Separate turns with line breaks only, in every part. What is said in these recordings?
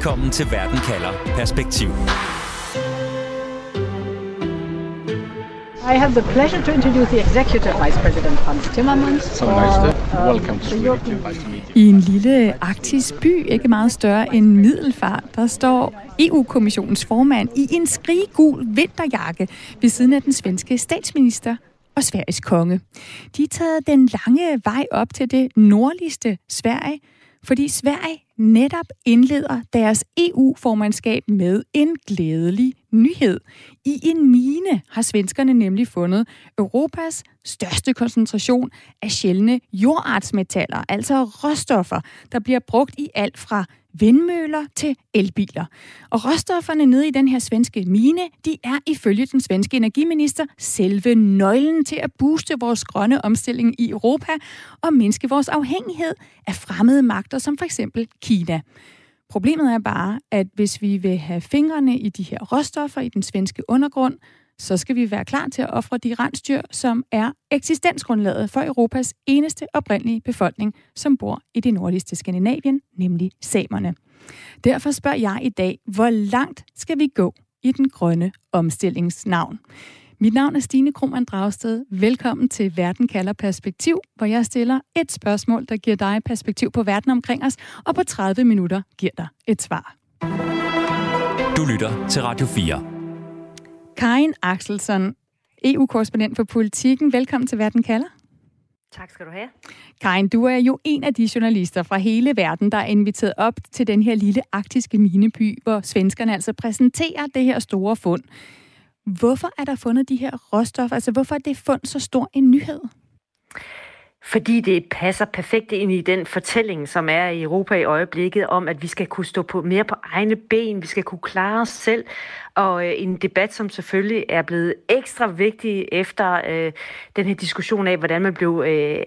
Velkommen til Verden kalder Perspektiv.
I have the pleasure to introduce the Executive Vice President Franz Timmermans.
So nice to welcome to Sweden.
I en lille arktisk by, ikke meget større end Middelfart, der står EU-kommissionens formand i en skriggul vinterjakke ved siden af den svenske statsminister og Sveriges konge. De er taget den lange vej op til det nordligste Sverige, fordi Sverige netop indleder deres EU-formandskab med en glædelig nyhed. I en mine har svenskerne nemlig fundet Europas største koncentration af sjældne jordartsmetaller, altså råstoffer, der bliver brugt i alt fra vindmøller til elbiler. Og råstofferne nede i den her svenske mine, de er ifølge den svenske energiminister selve nøglen til at booste vores grønne omstilling i Europa og mindske vores afhængighed af fremmede magter som for eksempel Kina. Problemet er bare, at hvis vi vil have fingrene i de her råstoffer i den svenske undergrund, så skal vi være klar til at ofre de rensdyr, som er eksistensgrundlaget for Europas eneste oprindelige befolkning, som bor i det nordligste Skandinavien, nemlig samerne. Derfor spørger jeg i dag, hvor langt skal vi gå i den grønne omstillingsnavn? Mit navn er Stine Krummernd Dragsted. Velkommen til Verden kalder perspektiv, hvor jeg stiller et spørgsmål, der giver dig perspektiv på verden omkring os, og på 30 minutter giver dig et svar.
Du lytter til Radio 4.
Karin Axelsson, EU-korrespondent for Politiken. Velkommen til Verden kalder.
Tak skal du have.
Karin, du er jo en af de journalister fra hele verden, der er inviteret op til den her lille arktiske mineby, hvor svenskerne altså præsenterer det her store fund. Hvorfor er der fundet de her råstoffer? Altså, hvorfor er det fund så stor en nyhed?
Fordi det passer perfekt ind i den fortælling, som er i Europa i øjeblikket, om at vi skal kunne stå på mere på egne ben, vi skal kunne klare os selv, og øh, en debat, som selvfølgelig er blevet ekstra vigtig efter øh, den her diskussion af, hvordan man blev øh,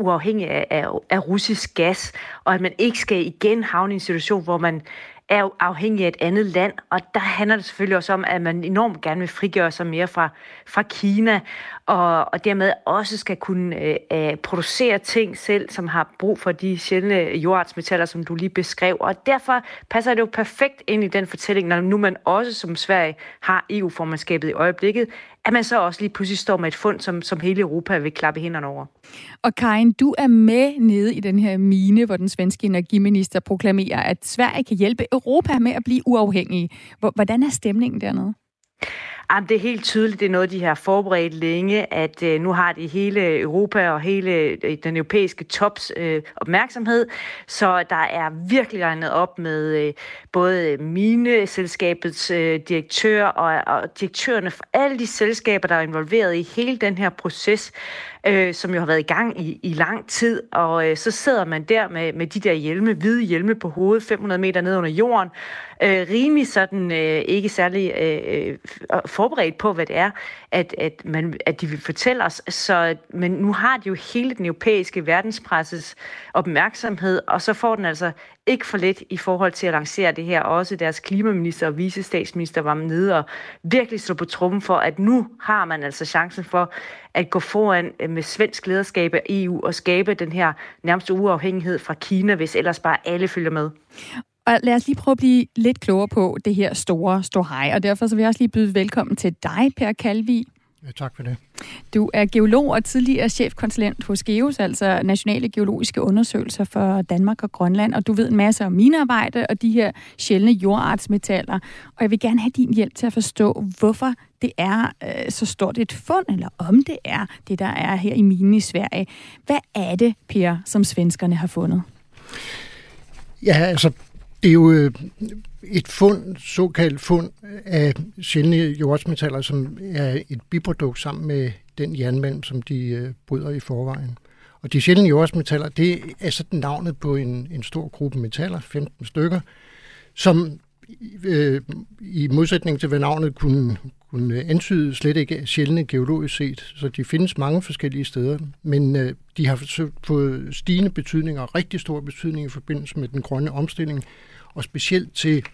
uafhængig af, af, af russisk gas, og at man ikke skal igen havne i en situation, hvor man er jo afhængig af et andet land, og der handler det selvfølgelig også om, at man enormt gerne vil frigøre sig mere fra, fra Kina, og, og dermed også skal kunne øh, øh producere ting selv, som har brug for de sjældne jordartsmetaller, som du lige beskrev. Og derfor passer det jo perfekt ind i den fortælling, når nu man også som Sverige har EU-formandskabet i øjeblikket, at man så også lige pludselig står med et fund, som, som hele Europa vil klappe hænderne over.
Og Karin, du er med nede i den her mine, hvor den svenske energiminister proklamerer, at Sverige kan hjælpe Europa med at blive uafhængige. Hvordan er stemningen dernede?
Jamen, det er helt tydeligt, det er noget, de har forberedt længe, at øh, nu har de hele Europa og hele øh, den europæiske tops øh, opmærksomhed, så der er virkelig regnet op med øh, både mineselskabets øh, direktør og, og direktørerne for alle de selskaber, der er involveret i hele den her proces, øh, som jo har været i gang i, i lang tid, og øh, så sidder man der med, med de der hjelme, hvide hjelme på hovedet, 500 meter ned under jorden, øh, rimelig sådan øh, ikke særlig øh, øh forberedt på, hvad det er, at, at, man, at de vil fortælle os. Så, men nu har de jo hele den europæiske verdenspresses opmærksomhed, og så får den altså ikke for lidt i forhold til at lancere det her. Også deres klimaminister og visestatsminister var nede og virkelig slå på trummen for, at nu har man altså chancen for at gå foran øh, med svensk lederskab af EU og skabe den her nærmest uafhængighed fra Kina, hvis ellers bare alle følger med.
Og lad os lige prøve at blive lidt klogere på det her store ståhej, og derfor så vil jeg også lige byde velkommen til dig, Per Kalvi.
Ja, tak for det.
Du er geolog og tidligere chefkonsulent hos GEOS, altså Nationale Geologiske Undersøgelser for Danmark og Grønland, og du ved en masse om minearbejde og de her sjældne jordartsmetaller. Og jeg vil gerne have din hjælp til at forstå, hvorfor det er øh, så stort et fund, eller om det er det, der er her i minen i Sverige. Hvad er det, Per, som svenskerne har fundet?
Ja, altså det er jo øh, et fund, såkaldt fund af sjældne jordsmetaller, som er et biprodukt sammen med den jernmalm, som de øh, bryder i forvejen. Og de sjældne jordsmetaller, det er sådan navnet på en, en stor gruppe metaller, 15 stykker, som øh, i modsætning til, hvad navnet kunne, hun øh, antydede slet ikke sjældne geologisk set. Så de findes mange forskellige steder, men øh, de har fået stigende betydning og rigtig stor betydning i forbindelse med den grønne omstilling, og specielt til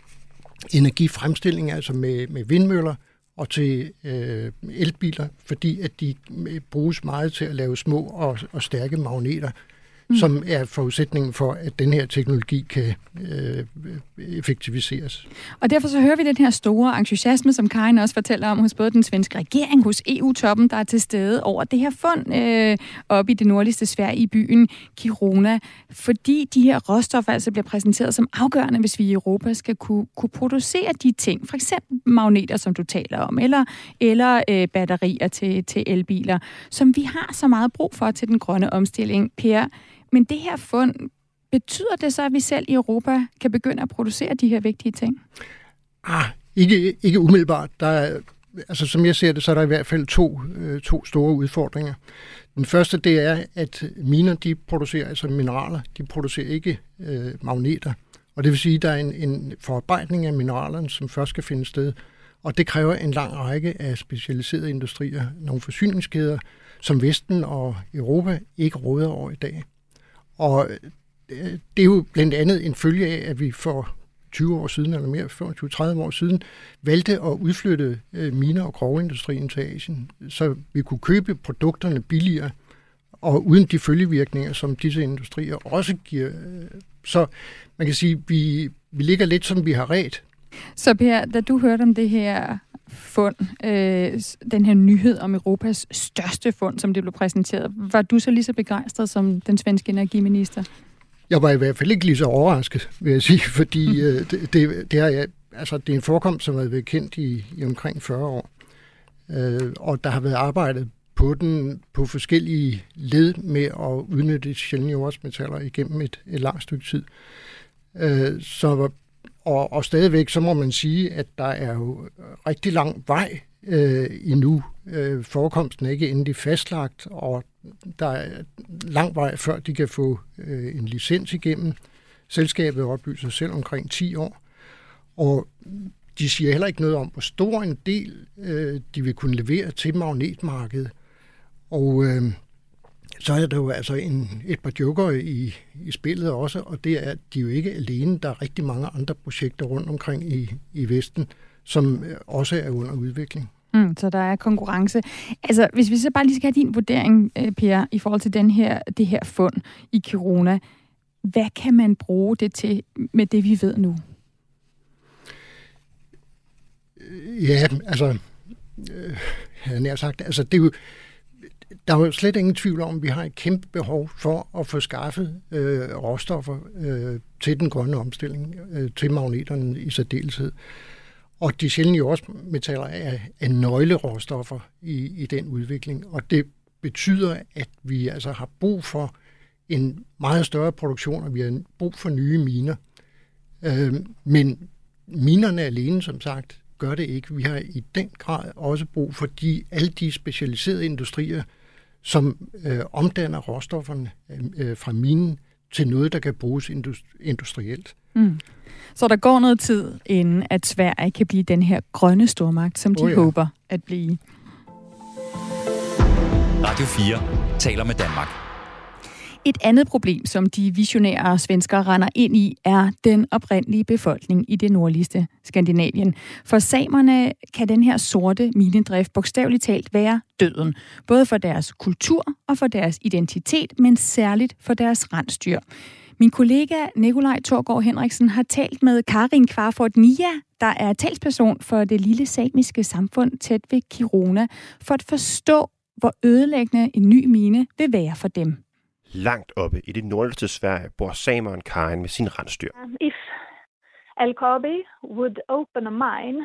energifremstilling, altså med, med vindmøller og til øh, elbiler, fordi at de øh, bruges meget til at lave små og, og stærke magneter, mm. som er forudsætningen for, at den her teknologi kan øh, effektiviseres.
Og derfor så hører vi den her store entusiasme, som Karin også fortæller om hos både den svenske regering, hos EU-toppen, der er til stede over det her fund øh, oppe i det nordligste Sverige i byen Kiruna, fordi de her råstoffer altså bliver præsenteret som afgørende, hvis vi i Europa skal kunne, kunne producere de ting, for eksempel magneter, som du taler om, eller, eller øh, batterier til, til elbiler, som vi har så meget brug for til den grønne omstilling. Per, men det her fund, betyder det så, at vi selv i Europa kan begynde at producere de her vigtige ting?
Ah, ikke, ikke umiddelbart. Der er, altså, som jeg ser det, så er der i hvert fald to, øh, to store udfordringer. Den første, det er, at miner, de producerer altså mineraler. De producerer ikke øh, magneter. Og det vil sige, at der er en, en forarbejdning af mineralerne, som først skal finde sted. Og det kræver en lang række af specialiserede industrier, nogle forsyningskæder, som Vesten og Europa ikke råder over i dag. Og øh, det er jo blandt andet en følge af, at vi for 20 år siden, eller mere, 25-30 år siden, valgte at udflytte øh, miner- og grovindustrien til Asien, så vi kunne købe produkterne billigere, og uden de følgevirkninger, som disse industrier også giver. Så man kan sige, vi, vi ligger lidt som vi har ret.
Så Per, da du hørte om det her fund, øh, den her nyhed om Europas største fund, som det blev præsenteret, var du så lige så begejstret som den svenske energiminister?
Jeg var i hvert fald ikke lige så overrasket, vil jeg sige, fordi mm. øh, det, det, det, er, altså, det er en forekomst, som har været kendt i, i omkring 40 år. Øh, og der har været arbejdet på den på forskellige led med at udnytte sjældne jordsmetaller igennem et, et langt stykke tid. Øh, så, og, og stadigvæk, så må man sige, at der er jo rigtig lang vej øh, endnu. Øh, forekomsten er ikke endelig fastlagt, og der er lang vej, før de kan få øh, en licens igennem. Selskabet oplyser selv omkring 10 år. Og de siger heller ikke noget om, hvor stor en del øh, de vil kunne levere til magnetmarkedet. Og øh, så er der jo altså en, et par joker i, i spillet også, og det er, at de er jo ikke alene. Der er rigtig mange andre projekter rundt omkring i, i Vesten, som også er under udvikling.
Mm, så der er konkurrence. Altså, hvis vi så bare lige skal have din vurdering, øh, Per, i forhold til den her, det her fund i Kiruna. Hvad kan man bruge det til med det, vi ved nu?
Ja, altså, øh, jeg nær sagt, altså det er jo, der er jo slet ingen tvivl om, at vi har et kæmpe behov for at få skaffet øh, råstoffer øh, til den grønne omstilling, øh, til magneterne i særdeleshed. Og de sjældne jordsmetaller er, er nøgleråstoffer i, i den udvikling, og det betyder, at vi altså har brug for en meget større produktion, og vi har brug for nye miner. Øh, men minerne alene, som sagt, gør det ikke. Vi har i den grad også brug for de, alle de specialiserede industrier, som øh, omdanner råstofferne øh, fra minen til noget, der kan bruges industrielt. Mm.
Så der går noget tid, inden at Sverige kan blive den her grønne stormagt, som de oh, ja. håber at blive.
Radio 4 taler med Danmark.
Et andet problem, som de visionære svenskere render ind i, er den oprindelige befolkning i det nordligste Skandinavien. For samerne kan den her sorte minedrift bogstaveligt talt være døden. Både for deres kultur og for deres identitet, men særligt for deres rensdyr. Min kollega Nikolaj Torgård Henriksen har talt med Karin Kvarfort Nia, der er talsperson for det lille samiske samfund tæt ved Kiruna, for at forstå, hvor ødelæggende en ny mine vil være for dem.
Langt oppe i det nordligste Sverige bor sameren Karin med sin rensdyr.
Um, if LKAB would open a mine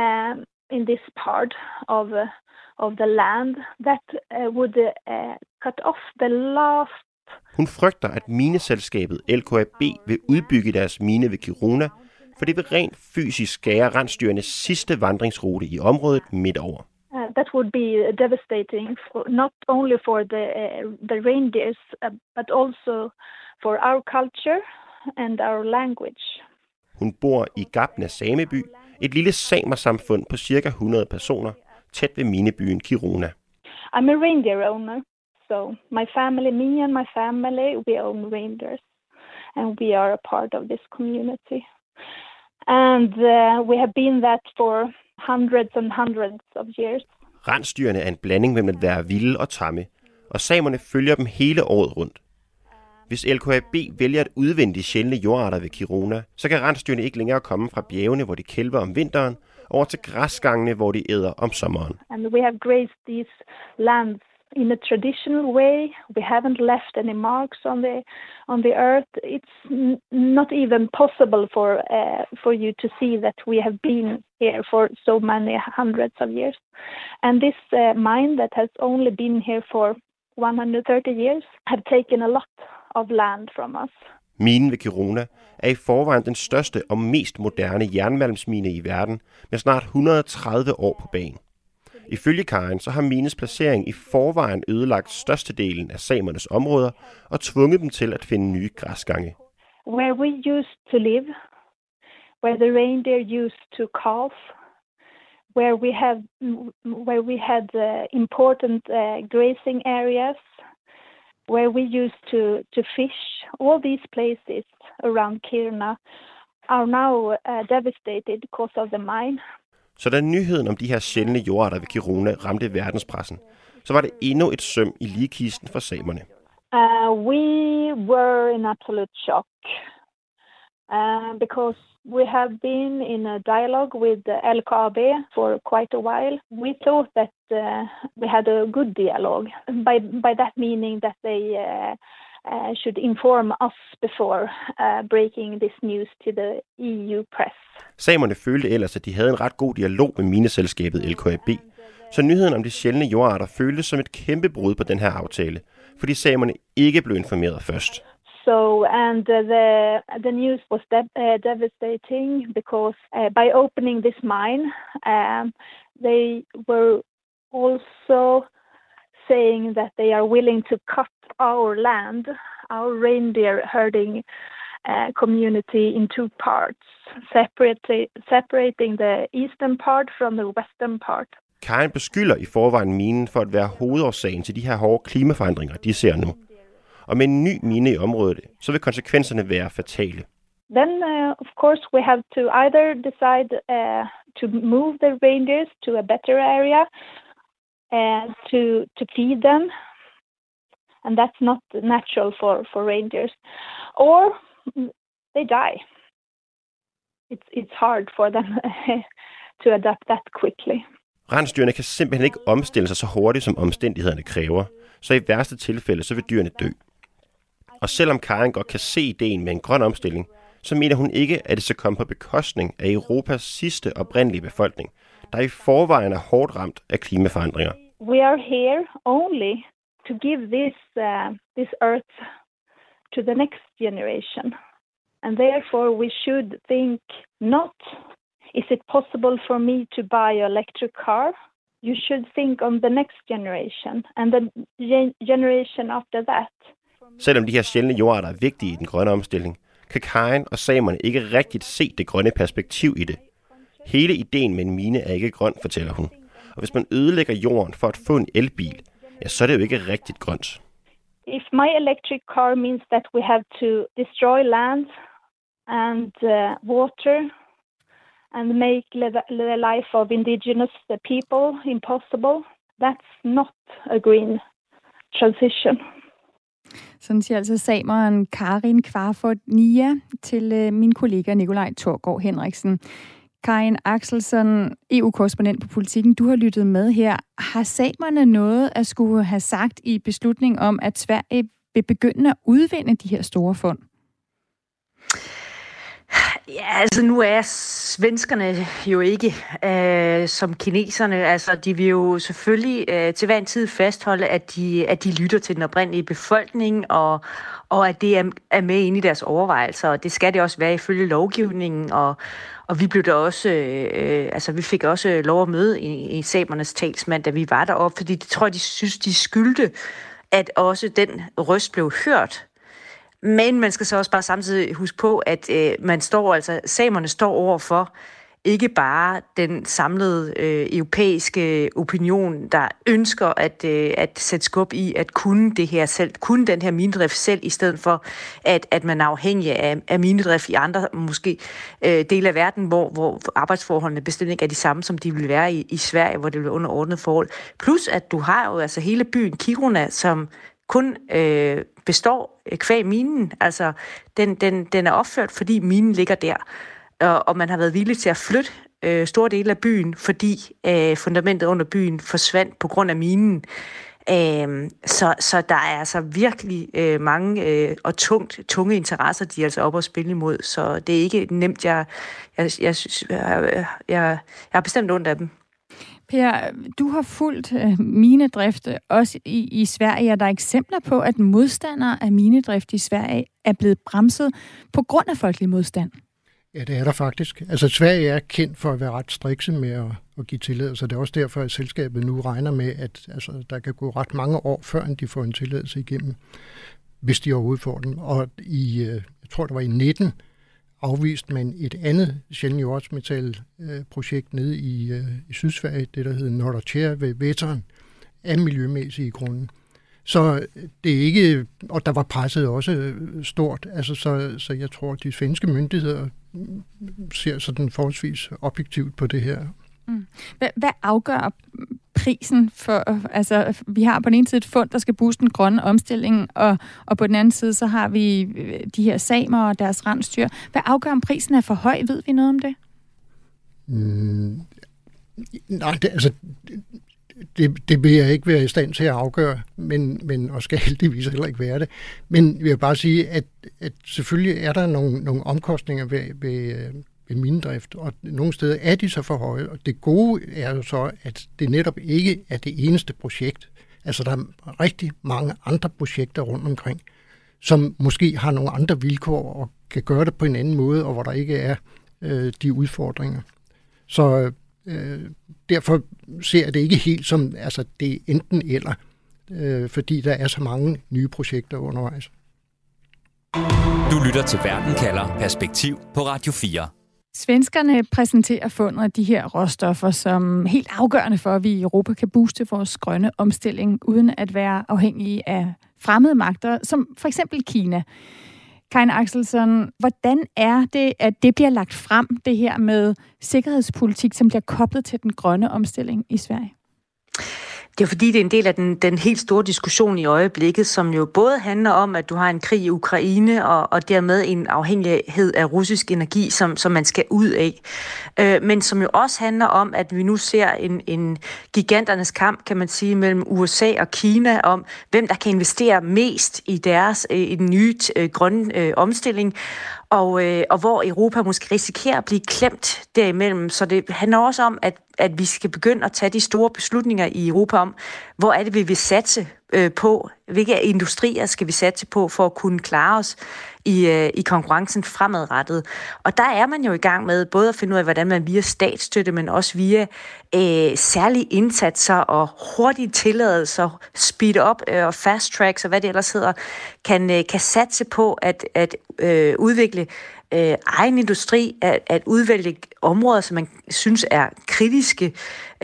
uh, in this part of, uh, of the land, that uh, would uh, cut off the last
hun frygter, at mineselskabet LKAB vil udbygge deres mine ved Kiruna, for det vil rent fysisk skære rensdyrenes sidste vandringsrute i området midt over.
That would be devastating, for, not only for the, uh, the reindeers, uh, but also for our culture and our language.
Hun bor i Gabna Sameby, et lille samersamfund på cirka 100 personer, tæt ved minebyen Kiruna.
I'm a reindeer owner. So my family, me and my family, we own reindeers, and we are a part of this community. And uh, we have been that for hundreds and hundreds of years.
Rensdyrene er en blanding mellem at være vilde og tamme, og samerne følger dem hele året rundt. Hvis LKAB vælger at udvinde de sjældne jordarter ved Kiruna, så kan rensdyrene ikke længere komme fra bjergene, hvor de kælver om vinteren, over til græsgangene, hvor de æder om sommeren.
And we have grazed these lands in a traditional way. We haven't left any marks on the on the earth. It's n- not even possible for uh, for you to see that we have been here for so many hundreds of years. And this uh, mine that has only been here for 130 years have taken a lot of land from us.
Minen ved Kiruna er i forvejen den største og mest moderne jernmalmsmine i verden, med snart 130 år på banen. Ifølge Karen så har minens placering i forvejen ødelagt størstedelen af samernes områder og tvunget dem til at finde nye græsgange.
Where we used to live, where the reindeer used to calf, where we have where we had uh, important uh, grazing areas, where we used to to fish. All these places around Kiruna are now uh, devastated because of the mine.
Så da nyheden om de her sjældne jordarter ved Kiruna ramte verdenspressen, så var det endnu et søm i ligekisten for samerne.
Uh, we were in absolute shock uh, because we have been in a dialogue with the LKAB for quite a while. We thought that uh, we had a good dialogue. By by that meaning that they uh, uh, should inform us before uh, breaking this news to the EU press.
Samerne følte ellers, at de havde en ret god dialog med mineselskabet LKAB, så nyheden om de sjældne jordarter føltes som et kæmpe brud på den her aftale, fordi samerne ikke blev informeret først.
So, and uh, the the news was de- uh, devastating because uh, by opening this mine, um, they were also saying that they are willing to cut our land, our reindeer herding uh, community in two parts, separate, separating the eastern part from the western part.
Karin beskylder i forvejen minen for at være hovedårsagen til de her hårde klimaforandringer, de ser nu. Og med en ny mine i området, så vil konsekvenserne være fatale.
Then, uh, of course, we have to either decide uh, to move the reindeers to a better area uh, to to feed them, and that's not natural for for reindeers, or they die. It's it's hard for them to adapt that quickly.
Rensdyrene kan simpelthen ikke omstille sig så hurtigt, som omstændighederne kræver, så i værste tilfælde, så vil dyrene dø. Og selvom Karen godt kan se ideen med en grøn omstilling, så mener hun ikke, at det skal komme på bekostning af Europas sidste oprindelige befolkning, der i forvejen er hårdt ramt af klimaforandringer.
We are here only to give this uh, this earth to the next generation, and therefore we should think not is it possible for me to buy an electric car? You should think on the next generation and the gen- generation after that.
Selvom de her sjældne jordarter er vigtige i den grønne omstilling, kan Karen og samerne ikke rigtigt se det grønne perspektiv i det. Hele ideen med en mine er ikke grøn, fortæller hun. Og hvis man ødelægger jorden for at få en elbil, ja, så er det jo ikke rigtigt grønt.
If my electric car means that we have to destroy land and uh, water and make the life of indigenous people impossible, that's not a green transition.
Sådan siger altså sameren Karin Kvarfort Nia til øh, min kollega Nikolaj Torgård Henriksen. Karin Axelsen, EU-korrespondent på politikken, du har lyttet med her. Har samerne noget at skulle have sagt i beslutning om, at Sverige vil begynde at udvinde de her store fund?
Ja, altså nu er svenskerne jo ikke øh, som kineserne. Altså, de vil jo selvfølgelig øh, til hver en tid fastholde, at de, at de lytter til den oprindelige befolkning, og, og at det er, er med ind i deres overvejelser. Og det skal det også være ifølge lovgivningen, og, og vi blev da også, øh, altså vi fik også lov at møde i, i samernes talsmand, da vi var deroppe, fordi det tror jeg, de synes, de skyldte, at også den røst blev hørt. Men man skal så også bare samtidig huske på, at øh, man står altså, samerne står over for ikke bare den samlede øh, europæiske opinion, der ønsker at, øh, at sætte skub i at kunne det her selv, kunne den her minedrift selv, i stedet for at, at man er afhængig af, af minedrift i andre måske øh, dele af verden, hvor, hvor arbejdsforholdene bestemt ikke er de samme, som de ville være i, i Sverige, hvor det bliver underordnet forhold. Plus at du har jo altså hele byen Kiruna, som kun øh, består Øh, kvæg minen. Altså, den, den, den er opført, fordi minen ligger der. Og, og man har været villig til at flytte øh, store dele af byen, fordi øh, fundamentet under byen forsvandt på grund af minen. Øh, så, så der er altså virkelig øh, mange øh, og tungt, tunge interesser, de er altså oppe at spille imod. Så det er ikke nemt. Jeg, jeg, jeg, jeg, jeg, jeg har bestemt ondt af dem.
Per, du har fulgt øh, minedrift også i, i Sverige, og der er eksempler på, at modstandere af minedrift i Sverige er blevet bremset på grund af folkelig modstand.
Ja, det er der faktisk. Altså, Sverige er kendt for at være ret strikse med at, at give tilladelse. Det er også derfor, at selskabet nu regner med, at altså, der kan gå ret mange år, før de får en tilladelse igennem, hvis de overhovedet får den. Og i, øh, jeg tror, det var i 19, afvist man et andet sjældent jordsmetal-projekt øh, nede i, øh, i Sydsverige, det der hedder Nordertjær ved Vetteren, af miljømæssige grunde. Så øh, det er ikke, og der var presset også øh, stort, altså så, så jeg tror, at de svenske myndigheder mm, ser sådan forholdsvis objektivt på det her.
Mm. Hvad, hvad afgør prisen for, altså vi har på den ene side et fund, der skal booste den grønne omstilling, og, og på den anden side, så har vi øh, de her samer og deres rensdyr. Hvad afgør om prisen er for høj? Ved vi noget om det?
Mm, nej, det, altså, det, det vil jeg ikke være i stand til at afgøre, men, men og skal heldigvis heller ikke være det. Men jeg vil bare sige, at, at selvfølgelig er der nogle, nogle omkostninger ved, ved, øh, øh, ved minedrift, og nogle steder er de så for høje. Og det gode er jo så, at det netop ikke er det eneste projekt. Altså der er rigtig mange andre projekter rundt omkring, som måske har nogle andre vilkår og kan gøre det på en anden måde, og hvor der ikke er øh, de udfordringer. Så øh, derfor ser jeg det ikke helt som, altså det er enten eller, øh, fordi der er så mange nye projekter undervejs.
Du lytter til Verden kalder Perspektiv på Radio 4.
Svenskerne præsenterer fundet af de her råstoffer som helt afgørende for, at vi i Europa kan booste vores grønne omstilling, uden at være afhængige af fremmede magter, som for eksempel Kina. Karin Axelsson, hvordan er det, at det bliver lagt frem, det her med sikkerhedspolitik, som bliver koblet til den grønne omstilling i Sverige?
Det er fordi, det er en del af den, den helt store diskussion i øjeblikket, som jo både handler om, at du har en krig i Ukraine, og, og dermed en afhængighed af russisk energi, som, som man skal ud af. Øh, men som jo også handler om, at vi nu ser en, en giganternes kamp, kan man sige, mellem USA og Kina om, hvem der kan investere mest i deres i den nye øh, grønne øh, omstilling og, øh, og hvor Europa måske risikerer at blive klemt derimellem. Så det handler også om, at, at vi skal begynde at tage de store beslutninger i Europa om, hvor er det, vi vil satse øh, på, hvilke industrier skal vi satse på for at kunne klare os i, øh, i konkurrencen fremadrettet. Og der er man jo i gang med både at finde ud af, hvordan man via statsstøtte, men også via øh, særlige indsatser og hurtige tilladelser, speed up øh, og fast tracks og hvad det ellers hedder, kan, øh, kan satse på at, at øh, udvikle øh, egen industri, at, at udvælge områder, som man synes er kritiske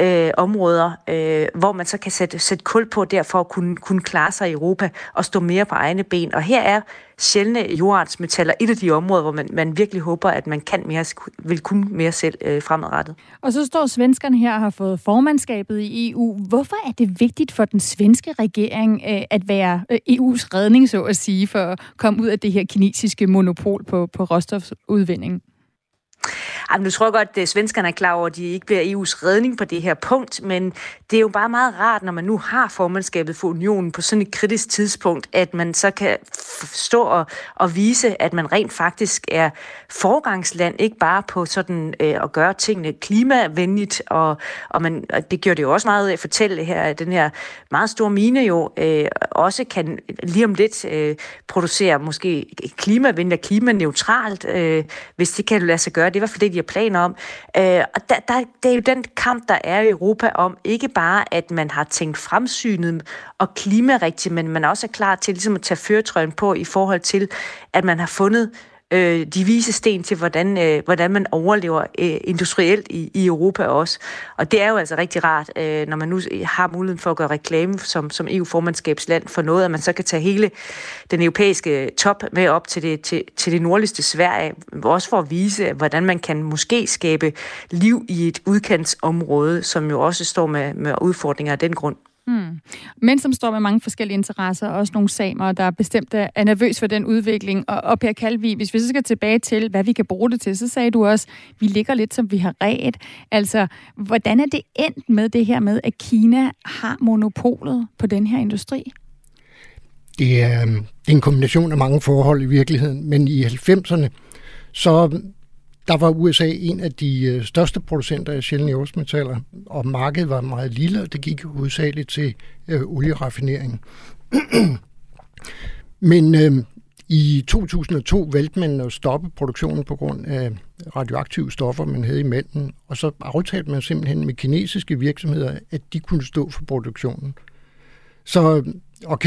øh, områder, øh, hvor man så kan sætte, sætte kul på der for at kunne, kunne klare sig i Europa og stå mere på egne ben. Og her er sjældne jordartsmetaller et af de områder, hvor man, man virkelig håber, at man kan mere, vil kunne mere selv øh, fremadrettet.
Og så står svenskerne her og har fået formandskabet i EU. Hvorfor er det vigtigt for den svenske regering øh, at være øh, EU's redning, så at sige, for at komme ud af det her kinesiske monopol på, på råstofudvinding?
Jamen, nu tror jeg godt, at øh, svenskerne er klar over, at de ikke bliver EU's redning på det her punkt, men det er jo bare meget rart, når man nu har formandskabet for unionen på sådan et kritisk tidspunkt, at man så kan stå og, og vise, at man rent faktisk er forgangsland, ikke bare på sådan øh, at gøre tingene klimavenligt, og, og, man, og det gjorde det jo også meget at fortælle her, at den her meget store mine jo øh, også kan lige om lidt øh, producere måske klimavenligt og klimaneutralt, øh, hvis det kan lade sig gøre. Det var fald det, de har planer om. Øh, og der, der, det er jo den kamp, der er i Europa om ikke bare, at man har tænkt fremsynet og klimarigtigt, men man også er klar til ligesom at tage førtrøjen på i forhold til, at man har fundet øh, de vise sten til, hvordan, øh, hvordan man overlever øh, industrielt i, i Europa også. Og det er jo altså rigtig rart, øh, når man nu har muligheden for at gøre reklame som, som EU-formandskabsland for noget, at man så kan tage hele den europæiske top med op til det, til, til det nordligste Sverige, også for at vise, hvordan man kan måske skabe liv i et udkantsområde, som jo også står med, med udfordringer af den grund.
Hmm. Men som står med mange forskellige interesser, og også nogle samer, der bestemt øh, er nervøs for den udvikling. Og, og Per Kalvi, hvis vi så skal tilbage til, hvad vi kan bruge det til, så sagde du også, vi ligger lidt som vi har ret. Altså, hvordan er det endt med det her med, at Kina har monopolet på den her industri?
Det er, øhm, det er en kombination af mange forhold i virkeligheden, men i 90'erne, så der var USA en af de øh, største producenter af sjældne jordsmetaller, og markedet var meget lille, og det gik hovedsageligt til øh, olieraffinering. Men øh, i 2002 valgte man at stoppe produktionen på grund af radioaktive stoffer, man havde i mælken, og så aftalte man simpelthen med kinesiske virksomheder, at de kunne stå for produktionen. Så og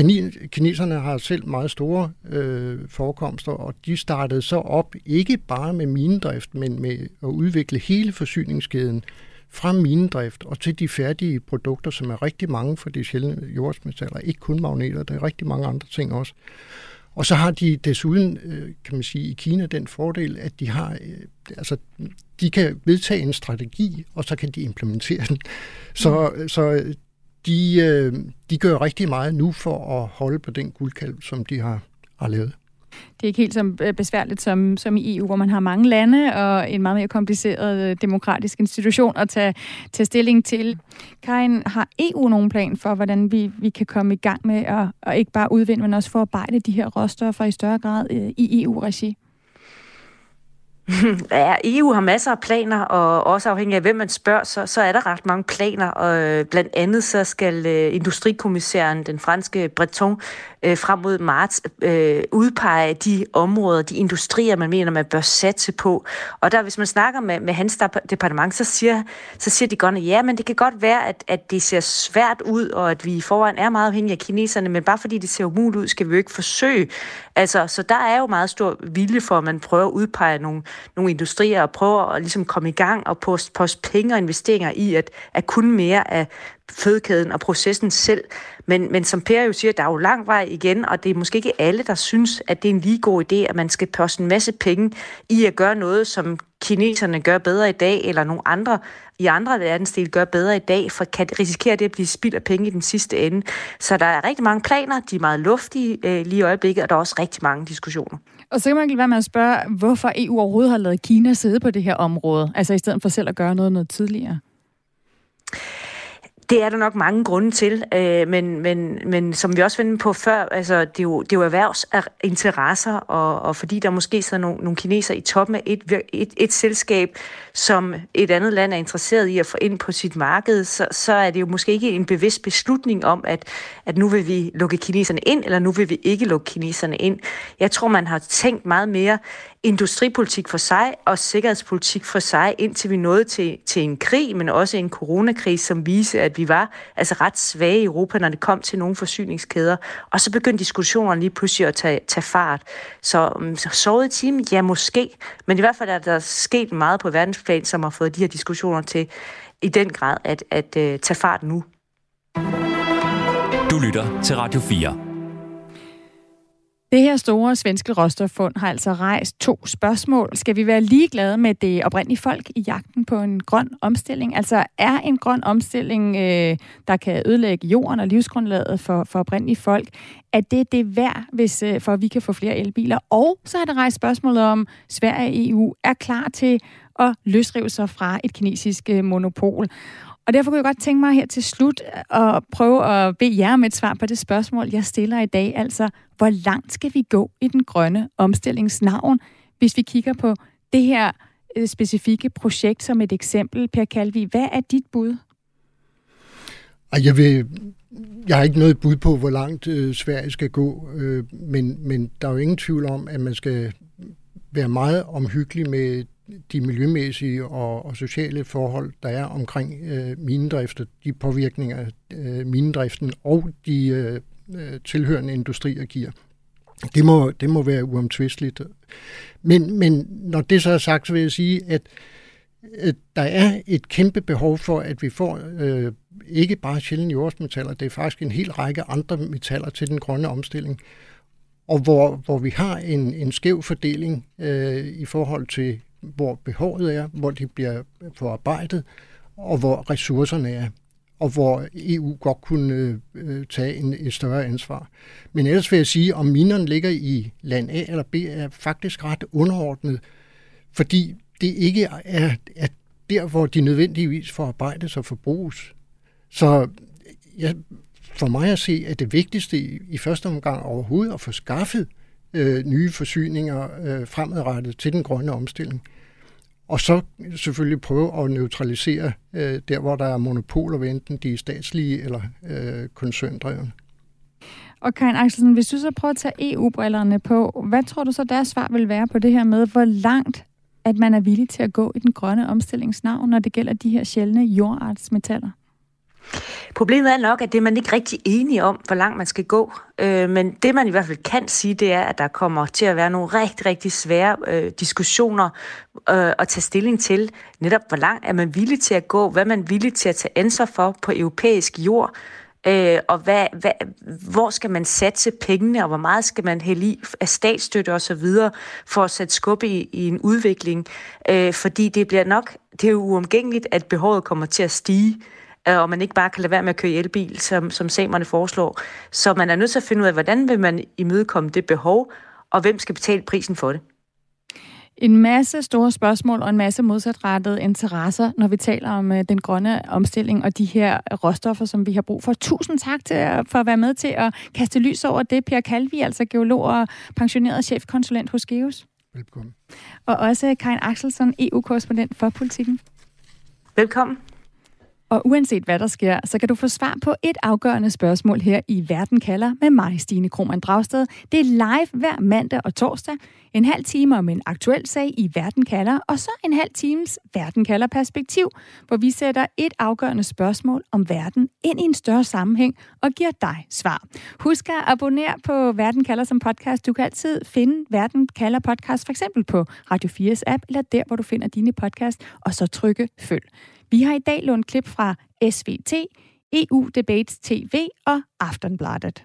kineserne har selv meget store øh, forekomster, og de startede så op ikke bare med minedrift, men med at udvikle hele forsyningskæden fra minedrift og til de færdige produkter, som er rigtig mange for de sjældne jordsmetaller, ikke kun magneter, der er rigtig mange andre ting også. Og så har de desuden, øh, kan man sige, i Kina den fordel, at de har, øh, altså, de kan vedtage en strategi, og så kan de implementere den. Så, mm. så de, øh, de gør rigtig meget nu for at holde på den guldkalv, som de har, har lavet.
Det er ikke helt så øh, besværligt som, som i EU, hvor man har mange lande og en meget mere kompliceret øh, demokratisk institution at tage, tage stilling til. Karin, har EU nogen plan for, hvordan vi, vi kan komme i gang med at, og ikke bare udvinde, men også forarbejde de her råstoffer i større grad øh, i EU-regi?
Ja, EU har masser af planer, og også afhængig af, hvem man spørger, så, så er der ret mange planer. Og øh, blandt andet så skal øh, industrikommissæren, den franske Breton, øh, frem mod marts øh, udpege de områder, de industrier, man mener, man bør satse på. Og der, hvis man snakker med, med hans departement, så siger, så siger de godt, at ja, men det kan godt være, at, at det ser svært ud, og at vi i forvejen er meget afhængige af kineserne, men bare fordi det ser umuligt ud, skal vi jo ikke forsøge. Altså, så der er jo meget stor vilje for, at man prøver at udpege nogle, nogle industrier og prøver at ligesom komme i gang og poste, poste penge og investeringer i at, at kunne mere af fødekæden og processen selv. Men, men som Per jo siger, der er jo lang vej igen, og det er måske ikke alle, der synes, at det er en lige god idé, at man skal poste en masse penge i at gøre noget, som kineserne gør bedre i dag, eller nogle andre i andre verdensdele gør bedre i dag, for kan risikere det at blive spild af penge i den sidste ende. Så der er rigtig mange planer, de er meget luftige øh, lige i øjeblikket, og der er også rigtig mange diskussioner.
Og så kan man ikke være med at spørge, hvorfor EU overhovedet har lavet Kina sidde på det her område, altså i stedet for selv at gøre noget noget tidligere.
Det er der nok mange grunde til, øh, men, men, men som vi også vendte på før, altså, det, er jo, det er jo erhvervsinteresser, og, og fordi der måske sidder nogle, nogle kineser i toppen af et, et, et selskab, som et andet land er interesseret i at få ind på sit marked, så, så er det jo måske ikke en bevidst beslutning om, at, at nu vil vi lukke kineserne ind, eller nu vil vi ikke lukke kineserne ind. Jeg tror, man har tænkt meget mere industripolitik for sig og sikkerhedspolitik for sig, indtil vi nåede til, til en krig, men også en coronakrise, som viste, at vi var altså ret svage i Europa, når det kom til nogle forsyningskæder. Og så begyndte diskussionerne lige pludselig at tage, tage fart. Så, mm, så sovet i timen? Ja, måske. Men i hvert fald er der sket meget på verdensplan, som har fået de her diskussioner til i den grad at, at, at uh, tage fart nu.
Du lytter til Radio 4.
Det her store svenske råstoffund har altså rejst to spørgsmål. Skal vi være ligeglade med det oprindelige folk i jagten på en grøn omstilling? Altså er en grøn omstilling, øh, der kan ødelægge jorden og livsgrundlaget for, for oprindelige folk, er det det værd, hvis, øh, for at vi kan få flere elbiler? Og så har det rejst spørgsmålet om, Sverige og EU er klar til at løsrive sig fra et kinesisk øh, monopol. Og derfor kunne jeg godt tænke mig her til slut øh, at prøve at bede jer om et svar på det spørgsmål, jeg stiller i dag. Altså, hvor langt skal vi gå i den grønne omstillingsnavn, hvis vi kigger på det her øh, specifikke projekt som et eksempel. Per Kalvi, hvad er dit bud?
Jeg, vil, jeg har ikke noget bud på, hvor langt øh, Sverige skal gå, øh, men, men der er jo ingen tvivl om, at man skal være meget omhyggelig med de miljømæssige og, og sociale forhold, der er omkring øh, minedrift, de påvirkninger øh, minedriften og de øh, øh, tilhørende industrier giver. Det må, det må være uomtvisteligt. Men, men når det så er sagt, så vil jeg sige, at, at der er et kæmpe behov for, at vi får øh, ikke bare sjældne jordsmetaller, det er faktisk en hel række andre metaller til den grønne omstilling. Og hvor, hvor vi har en, en skæv fordeling øh, i forhold til hvor behovet er, hvor de bliver forarbejdet, og hvor ressourcerne er. og hvor EU godt kunne øh, tage en, et større ansvar. Men ellers vil jeg sige, om minerne ligger i land A eller B, er faktisk ret underordnet, fordi det ikke er, er der, hvor de nødvendigvis forarbejdes og forbruges. Så jeg, for mig at se, at det vigtigste i, i første omgang overhovedet at få skaffet øh, Øh, nye forsyninger øh, fremadrettet til den grønne omstilling. Og så selvfølgelig prøve at neutralisere øh, der, hvor der er monopoler, enten de er statslige eller øh, koncerndrevne.
Og Karin Axelsen, hvis du så prøver at tage EU-brillerne på, hvad tror du så deres svar vil være på det her med, hvor langt at man er villig til at gå i den grønne omstillingsnavn, når det gælder de her sjældne jordartsmetaller?
Problemet er nok, at det er man ikke rigtig enige om, hvor langt man skal gå. Øh, men det man i hvert fald kan sige, det er, at der kommer til at være nogle rigtig, rigtig svære øh, diskussioner øh, at tage stilling til. Netop hvor langt er man villig til at gå, hvad man er villig til at tage ansvar for på europæisk jord, øh, og hvad, hvad, hvor skal man satse pengene, og hvor meget skal man hælde i af statsstøtte osv., for at sætte skub i, i en udvikling. Øh, fordi det bliver nok, det er jo uomgængeligt, at behovet kommer til at stige. Øh, Øh, og man ikke bare kan lade være med at køre i elbil, som, som samerne foreslår. Så man er nødt til at finde ud af, hvordan vil man imødekomme det behov, og hvem skal betale prisen for det.
En masse store spørgsmål og en masse modsatrettede interesser, når vi taler om øh, den grønne omstilling og de her råstoffer, som vi har brug for. Tusind tak til, for at være med til at kaste lys over det. Per Kalvi, altså geolog og pensioneret chefkonsulent hos Geos.
Velkommen.
Og også Karin Axelsson, EU-korrespondent for politikken.
Velkommen.
Og uanset hvad der sker, så kan du få svar på et afgørende spørgsmål her i Verden kalder med mig, Stine Krohmann Dragsted. Det er live hver mandag og torsdag. En halv time om en aktuel sag i Verden kalder, og så en halv times Verden kalder perspektiv, hvor vi sætter et afgørende spørgsmål om verden ind i en større sammenhæng og giver dig svar. Husk at abonnere på Verden kalder som podcast. Du kan altid finde Verden kalder podcast for eksempel på Radio 4's app, eller der, hvor du finder dine podcast, og så trykke følg. Vi har i dag lånt klip fra SVT, EU Debates TV og Aftenbladet.